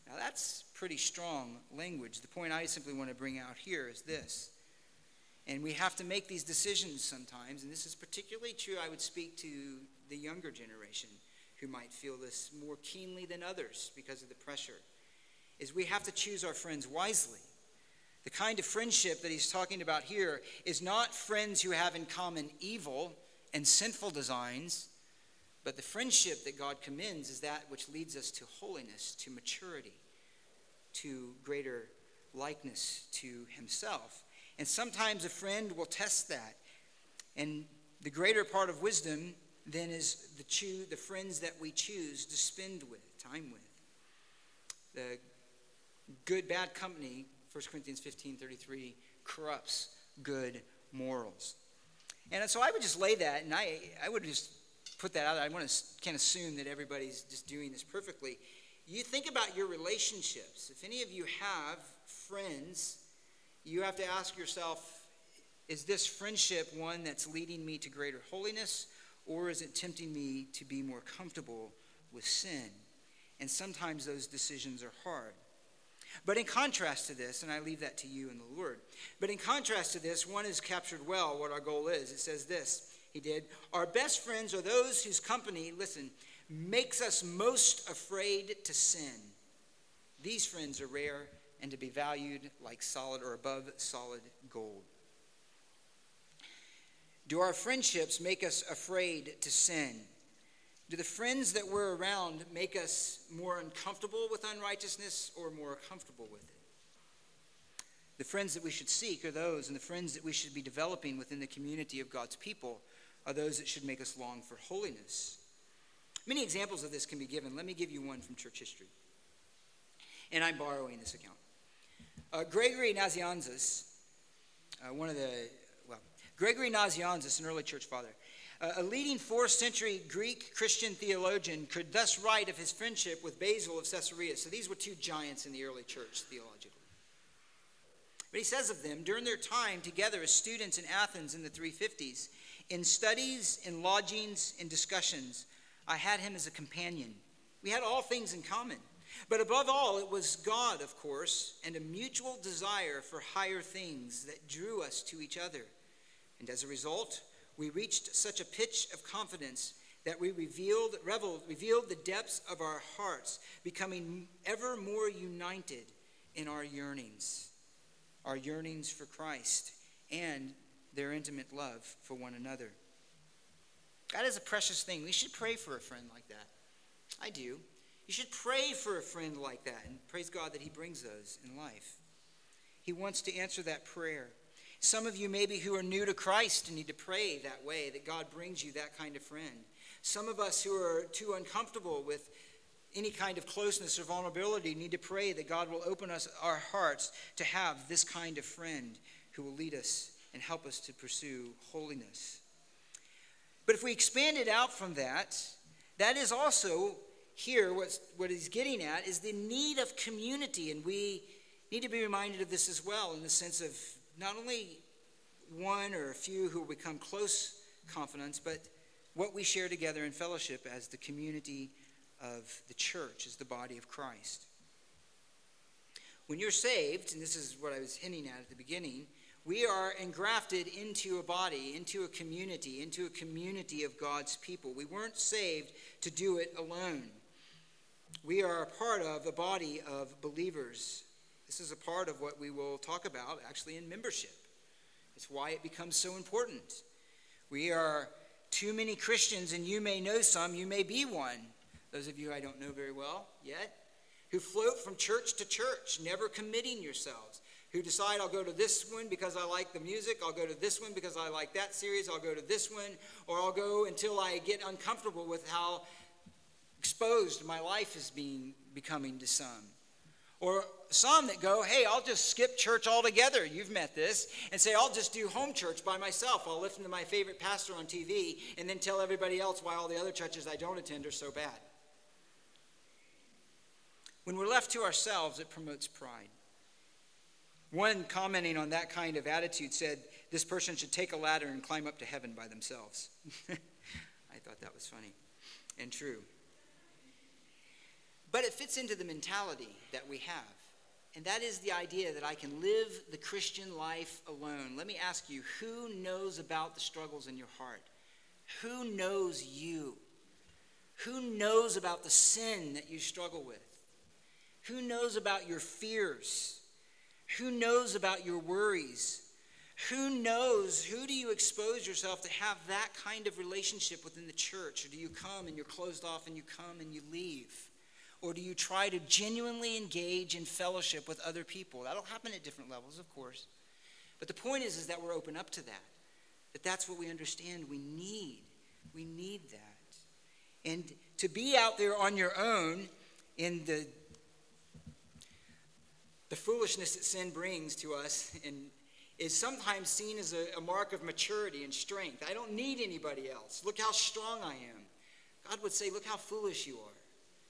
Now that's pretty strong language. The point I simply want to bring out here is this and we have to make these decisions sometimes, and this is particularly true, I would speak to the younger generation who might feel this more keenly than others because of the pressure, is we have to choose our friends wisely. The kind of friendship that he's talking about here is not friends who have in common evil and sinful designs, but the friendship that God commends is that which leads us to holiness, to maturity, to greater likeness to himself. And sometimes a friend will test that. And the greater part of wisdom then is the, choo- the friends that we choose to spend with, time with. The good, bad company, 1 Corinthians 15 33, corrupts good morals. And so I would just lay that, and I, I would just put that out. I want to can't assume that everybody's just doing this perfectly. You think about your relationships. If any of you have friends you have to ask yourself is this friendship one that's leading me to greater holiness, or is it tempting me to be more comfortable with sin? And sometimes those decisions are hard. But in contrast to this, and I leave that to you and the Lord, but in contrast to this, one has captured well what our goal is. It says this He did, Our best friends are those whose company, listen, makes us most afraid to sin. These friends are rare and to be valued like solid or above solid gold. Do our friendships make us afraid to sin? Do the friends that we're around make us more uncomfortable with unrighteousness or more comfortable with it? The friends that we should seek are those, and the friends that we should be developing within the community of God's people are those that should make us long for holiness. Many examples of this can be given. Let me give you one from church history. And I'm borrowing this account. Uh, Gregory Nazianzus, uh, one of the, well, Gregory Nazianzus, an early church father, uh, a leading fourth century Greek Christian theologian, could thus write of his friendship with Basil of Caesarea. So these were two giants in the early church theologically. But he says of them, during their time together as students in Athens in the 350s, in studies, in lodgings, in discussions, I had him as a companion. We had all things in common. But above all, it was God, of course, and a mutual desire for higher things that drew us to each other. And as a result, we reached such a pitch of confidence that we revealed, reveled, revealed the depths of our hearts, becoming ever more united in our yearnings, our yearnings for Christ, and their intimate love for one another. That is a precious thing. We should pray for a friend like that. I do. You should pray for a friend like that and praise God that He brings those in life. He wants to answer that prayer. Some of you, maybe who are new to Christ, need to pray that way, that God brings you that kind of friend. Some of us who are too uncomfortable with any kind of closeness or vulnerability need to pray that God will open us our hearts to have this kind of friend who will lead us and help us to pursue holiness. But if we expand it out from that, that is also here, what's, what he's getting at is the need of community. And we need to be reminded of this as well, in the sense of not only one or a few who become close confidants, but what we share together in fellowship as the community of the church, as the body of Christ. When you're saved, and this is what I was hinting at at the beginning, we are engrafted into a body, into a community, into a community of God's people. We weren't saved to do it alone. We are a part of a body of believers. This is a part of what we will talk about actually in membership. It's why it becomes so important. We are too many Christians, and you may know some, you may be one. Those of you I don't know very well yet, who float from church to church, never committing yourselves. Who decide I'll go to this one because I like the music, I'll go to this one because I like that series, I'll go to this one, or I'll go until I get uncomfortable with how exposed my life is being becoming to some. Or some that go, hey, I'll just skip church altogether. You've met this. And say, I'll just do home church by myself. I'll listen to my favorite pastor on TV and then tell everybody else why all the other churches I don't attend are so bad. When we're left to ourselves, it promotes pride. One commenting on that kind of attitude said, This person should take a ladder and climb up to heaven by themselves. I thought that was funny and true. But it fits into the mentality that we have. And that is the idea that I can live the Christian life alone. Let me ask you who knows about the struggles in your heart? Who knows you? Who knows about the sin that you struggle with? Who knows about your fears? Who knows about your worries? Who knows? Who do you expose yourself to have that kind of relationship within the church? Or do you come and you're closed off and you come and you leave? Or do you try to genuinely engage in fellowship with other people? That'll happen at different levels, of course. But the point is, is that we're open up to that. That that's what we understand we need. We need that. And to be out there on your own in the the foolishness that sin brings to us and is sometimes seen as a, a, mark of maturity and strength. I don't need anybody else. Look how strong I am. God would say, Look how foolish you are.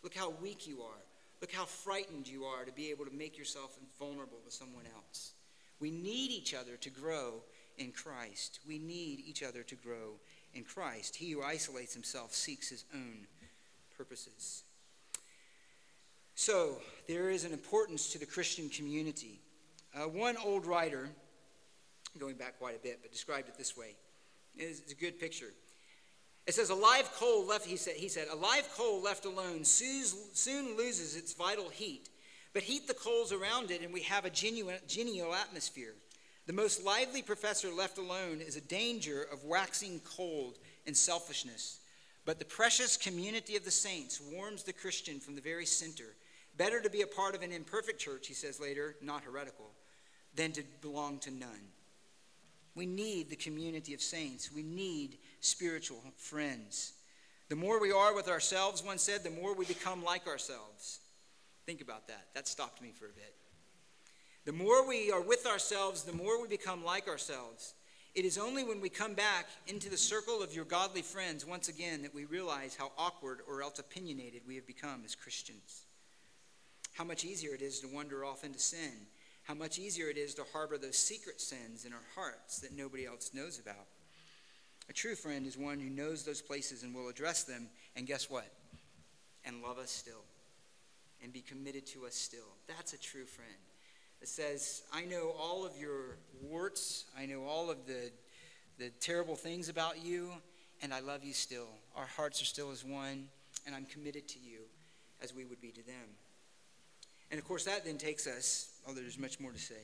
Look how weak you are. Look how frightened you are to be able to make yourself vulnerable to someone else. We need each other to grow in Christ. We need each other to grow in Christ. He who isolates himself seeks his own purposes. So, there is an importance to the Christian community. Uh, one old writer, going back quite a bit, but described it this way. It's a good picture. It says, a live coal left, he said, he said, a live coal left alone soon loses its vital heat. But heat the coals around it, and we have a genuine, genial atmosphere. The most lively professor left alone is a danger of waxing cold and selfishness. But the precious community of the saints warms the Christian from the very center Better to be a part of an imperfect church, he says later, not heretical, than to belong to none. We need the community of saints. We need spiritual friends. The more we are with ourselves, one said, the more we become like ourselves. Think about that. That stopped me for a bit. The more we are with ourselves, the more we become like ourselves. It is only when we come back into the circle of your godly friends once again that we realize how awkward or else opinionated we have become as Christians how much easier it is to wander off into sin, how much easier it is to harbor those secret sins in our hearts that nobody else knows about. A true friend is one who knows those places and will address them, and guess what? And love us still, and be committed to us still. That's a true friend. It says, I know all of your warts, I know all of the, the terrible things about you, and I love you still. Our hearts are still as one, and I'm committed to you as we would be to them. And of course, that then takes us, although there's much more to say,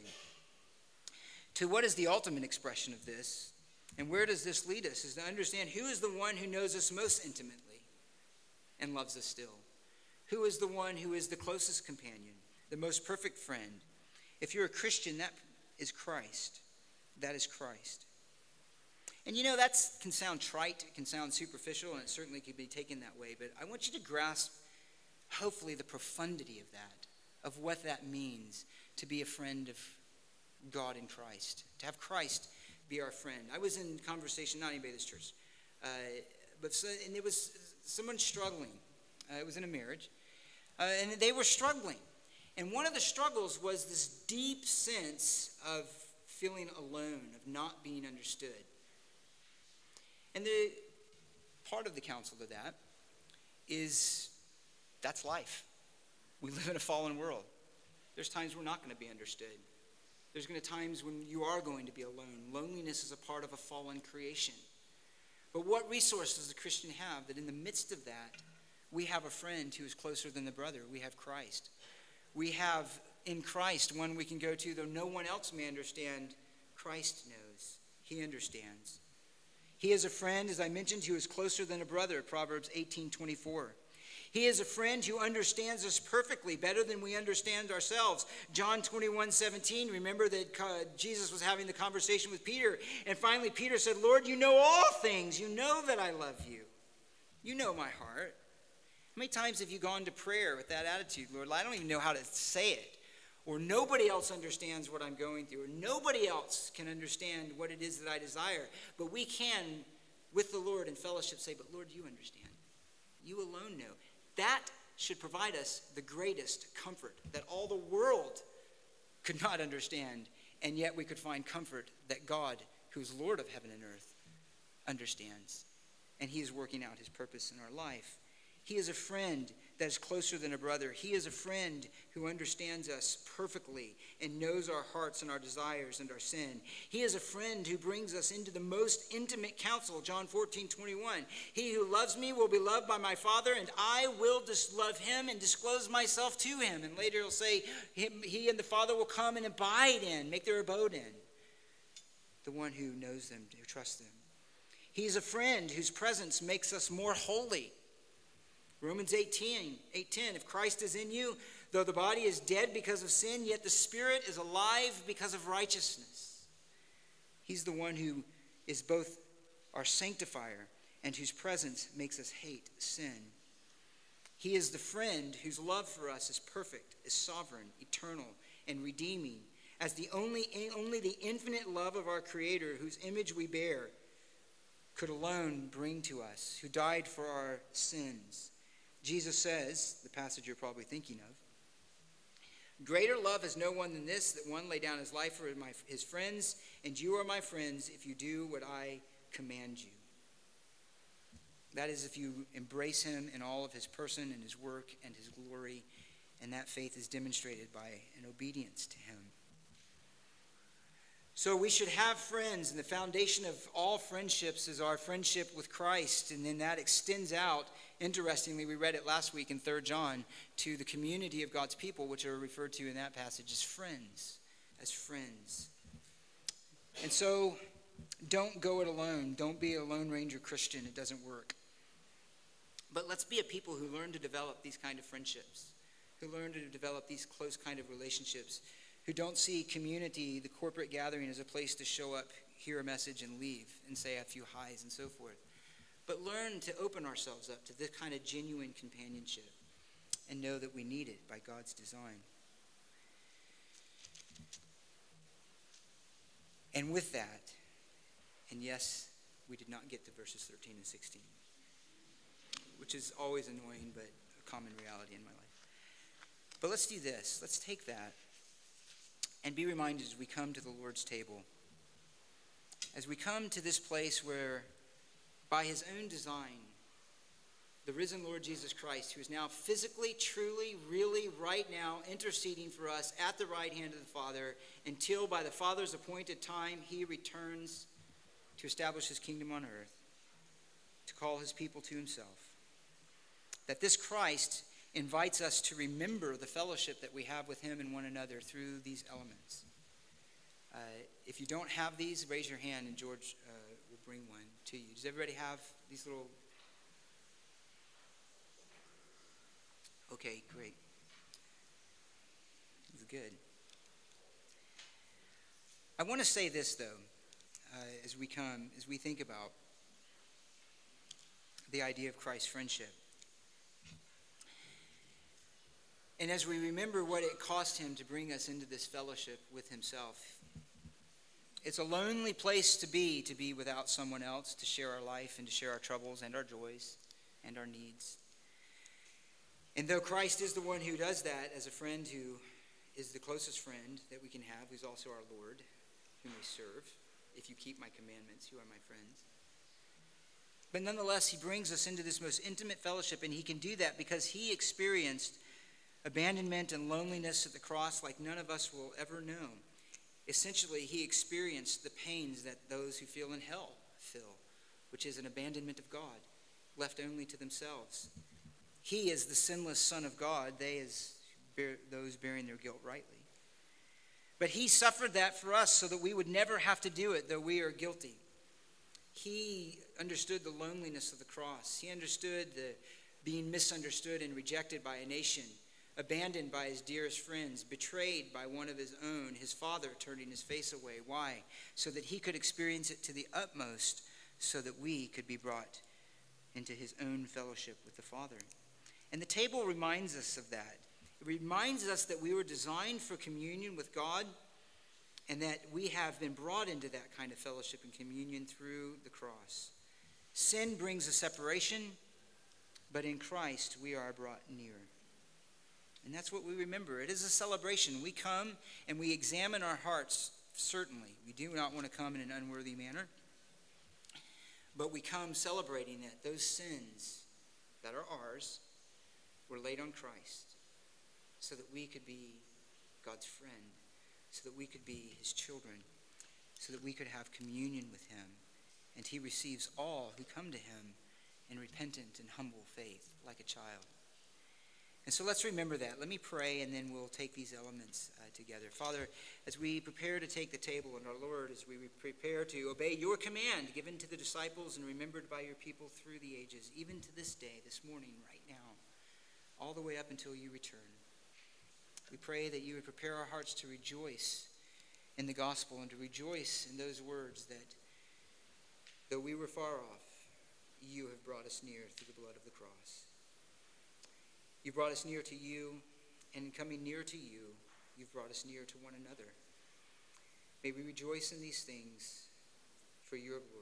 to what is the ultimate expression of this? And where does this lead us? Is to understand who is the one who knows us most intimately and loves us still. Who is the one who is the closest companion, the most perfect friend? If you're a Christian, that is Christ. That is Christ. And you know, that can sound trite, it can sound superficial, and it certainly could be taken that way, but I want you to grasp, hopefully, the profundity of that of what that means to be a friend of God in Christ, to have Christ be our friend. I was in conversation, not anybody this church, uh, but so, and it was someone struggling. Uh, it was in a marriage, uh, and they were struggling. And one of the struggles was this deep sense of feeling alone, of not being understood. And the part of the counsel to that is that's life. We live in a fallen world. There's times we're not going to be understood. There's going to times when you are going to be alone. Loneliness is a part of a fallen creation. But what resource does a Christian have that in the midst of that, we have a friend who is closer than the brother? We have Christ. We have in Christ one we can go to, though no one else may understand. Christ knows. He understands. He is a friend, as I mentioned, who is closer than a brother, Proverbs 18 24. He is a friend who understands us perfectly, better than we understand ourselves. John 21 17, remember that Jesus was having the conversation with Peter. And finally, Peter said, Lord, you know all things. You know that I love you. You know my heart. How many times have you gone to prayer with that attitude, Lord? I don't even know how to say it. Or nobody else understands what I'm going through, or nobody else can understand what it is that I desire. But we can, with the Lord in fellowship, say, But Lord, you understand. You alone know. That should provide us the greatest comfort that all the world could not understand, and yet we could find comfort that God, who's Lord of heaven and earth, understands. And He is working out His purpose in our life. He is a friend that is closer than a brother. He is a friend who understands us perfectly and knows our hearts and our desires and our sin. He is a friend who brings us into the most intimate counsel, John 14, 21. He who loves me will be loved by my Father, and I will dis- love him and disclose myself to him. And later he'll say, He and the Father will come and abide in, make their abode in. The one who knows them, who trusts them. He's a friend whose presence makes us more holy. Romans 18, 8:10, if Christ is in you, though the body is dead because of sin, yet the spirit is alive because of righteousness. He's the one who is both our sanctifier and whose presence makes us hate sin. He is the friend whose love for us is perfect, is sovereign, eternal, and redeeming, as the only, only the infinite love of our Creator, whose image we bear, could alone bring to us, who died for our sins Jesus says, the passage you're probably thinking of, Greater love has no one than this, that one lay down his life for my, his friends, and you are my friends if you do what I command you. That is, if you embrace him in all of his person and his work and his glory, and that faith is demonstrated by an obedience to him. So we should have friends, and the foundation of all friendships is our friendship with Christ, and then that extends out. Interestingly, we read it last week in 3 John to the community of God's people, which are referred to in that passage as friends, as friends. And so don't go it alone. Don't be a Lone Ranger Christian. It doesn't work. But let's be a people who learn to develop these kind of friendships, who learn to develop these close kind of relationships who don't see community, the corporate gathering, as a place to show up, hear a message, and leave and say a few highs and so forth. But learn to open ourselves up to this kind of genuine companionship and know that we need it by God's design. And with that, and yes, we did not get to verses 13 and 16, which is always annoying, but a common reality in my life. But let's do this. Let's take that and be reminded as we come to the Lord's table, as we come to this place where, by his own design, the risen Lord Jesus Christ, who is now physically, truly, really, right now interceding for us at the right hand of the Father until by the Father's appointed time he returns to establish his kingdom on earth, to call his people to himself. That this Christ invites us to remember the fellowship that we have with Him and one another through these elements. Uh, if you don't have these, raise your hand and George uh, to you. Does everybody have these little? Okay, great. Is good. I want to say this, though, uh, as we come, as we think about the idea of Christ's friendship. And as we remember what it cost him to bring us into this fellowship with himself, it's a lonely place to be, to be without someone else, to share our life and to share our troubles and our joys and our needs. And though Christ is the one who does that as a friend who is the closest friend that we can have, who's also our Lord, whom we serve, if you keep my commandments, you are my friends. But nonetheless, he brings us into this most intimate fellowship, and he can do that because he experienced abandonment and loneliness at the cross like none of us will ever know. Essentially, he experienced the pains that those who feel in hell feel, which is an abandonment of God, left only to themselves. He is the sinless Son of God, they bear, those bearing their guilt rightly. But he suffered that for us so that we would never have to do it, though we are guilty. He understood the loneliness of the cross. He understood the being misunderstood and rejected by a nation abandoned by his dearest friends, betrayed by one of his own, his father turning his face away. Why? So that he could experience it to the utmost, so that we could be brought into his own fellowship with the Father. And the table reminds us of that. It reminds us that we were designed for communion with God and that we have been brought into that kind of fellowship and communion through the cross. Sin brings a separation, but in Christ we are brought near. And that's what we remember. It is a celebration. We come and we examine our hearts, certainly. We do not want to come in an unworthy manner. But we come celebrating that those sins that are ours were laid on Christ so that we could be God's friend, so that we could be his children, so that we could have communion with him. And he receives all who come to him in repentant and humble faith, like a child. And so let's remember that. Let me pray, and then we'll take these elements uh, together. Father, as we prepare to take the table, and our Lord, as we prepare to obey your command given to the disciples and remembered by your people through the ages, even to this day, this morning, right now, all the way up until you return, we pray that you would prepare our hearts to rejoice in the gospel and to rejoice in those words that though we were far off, you have brought us near through the blood of the cross. You brought us near to you, and in coming near to you, you've brought us near to one another. May we rejoice in these things for your glory.